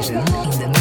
Vision in the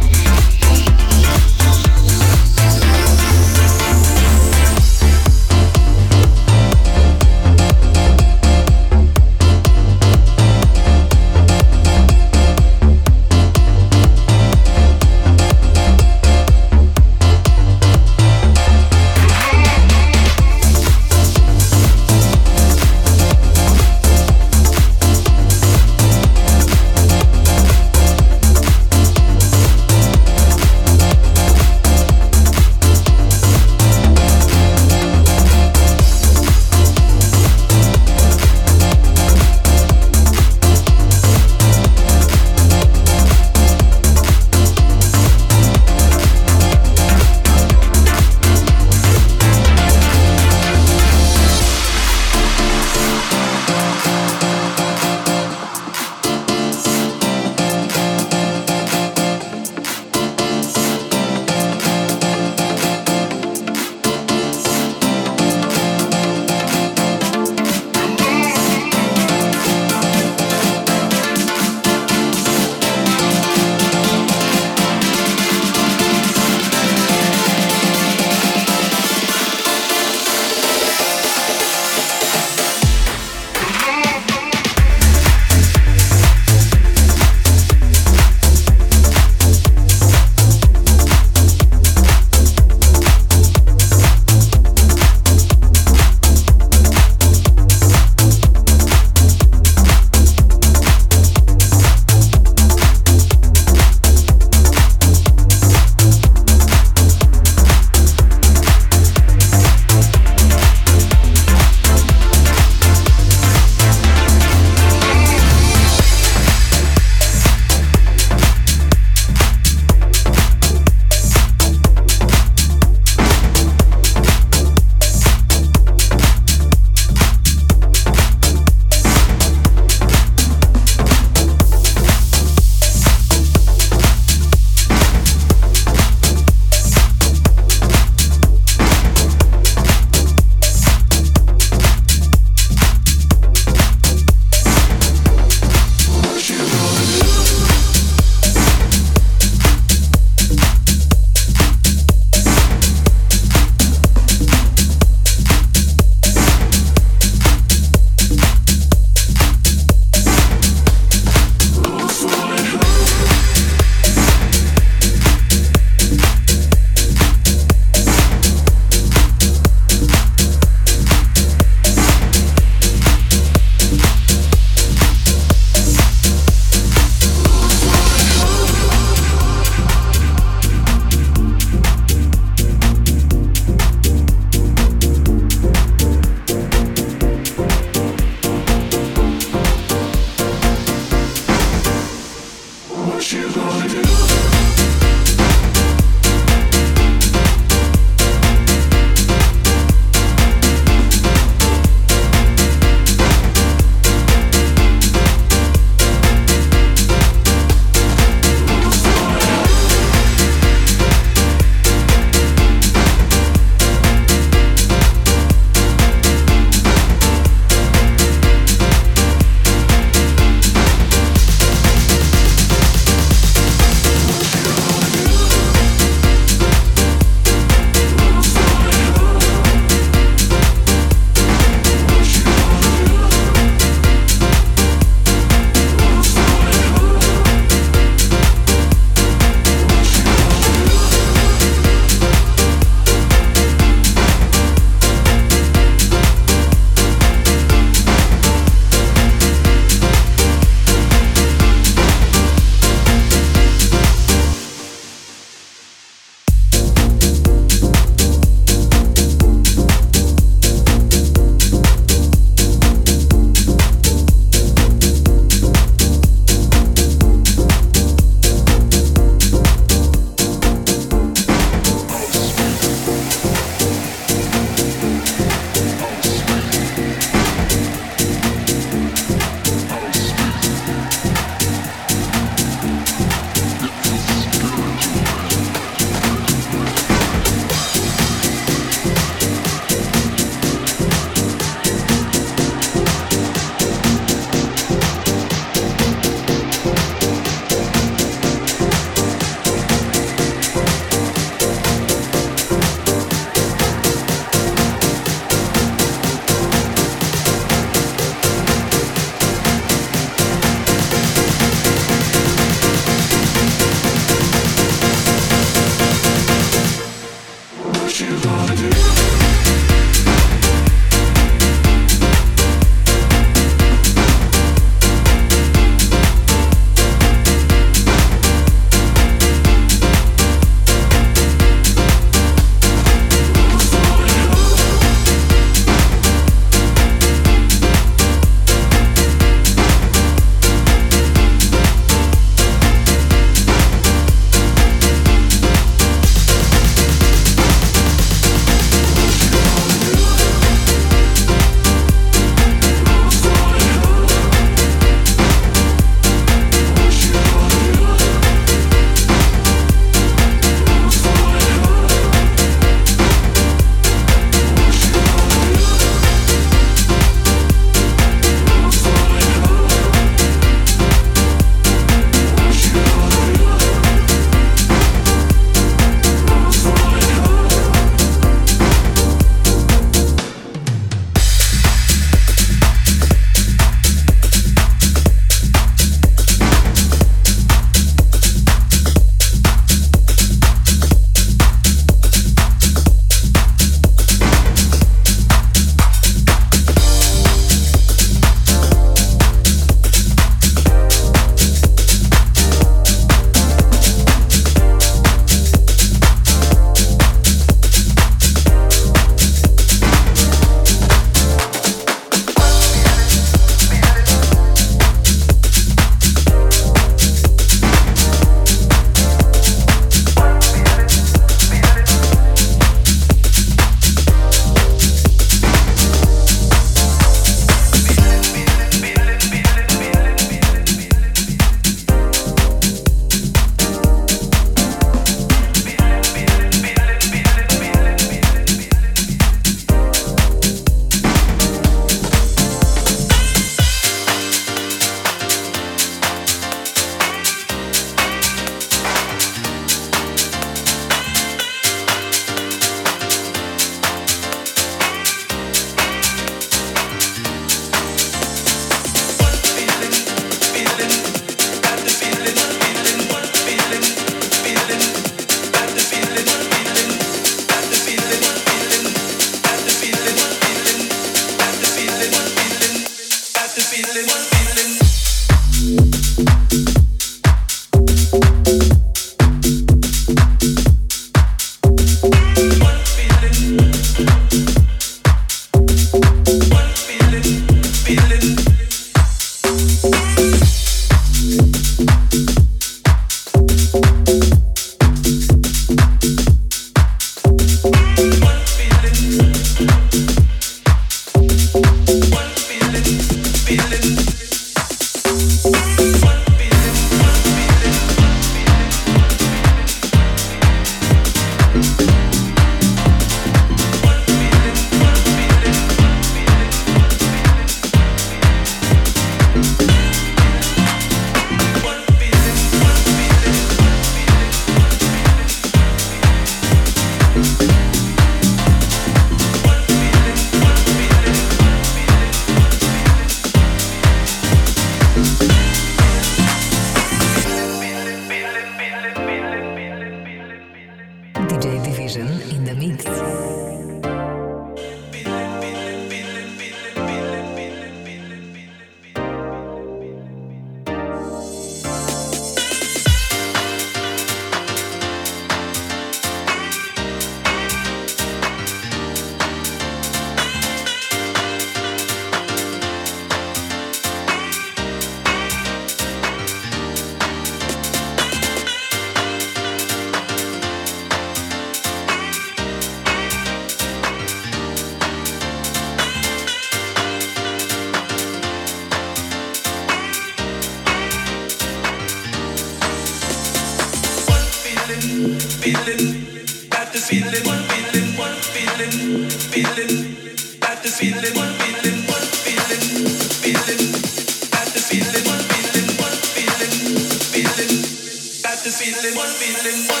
feeling.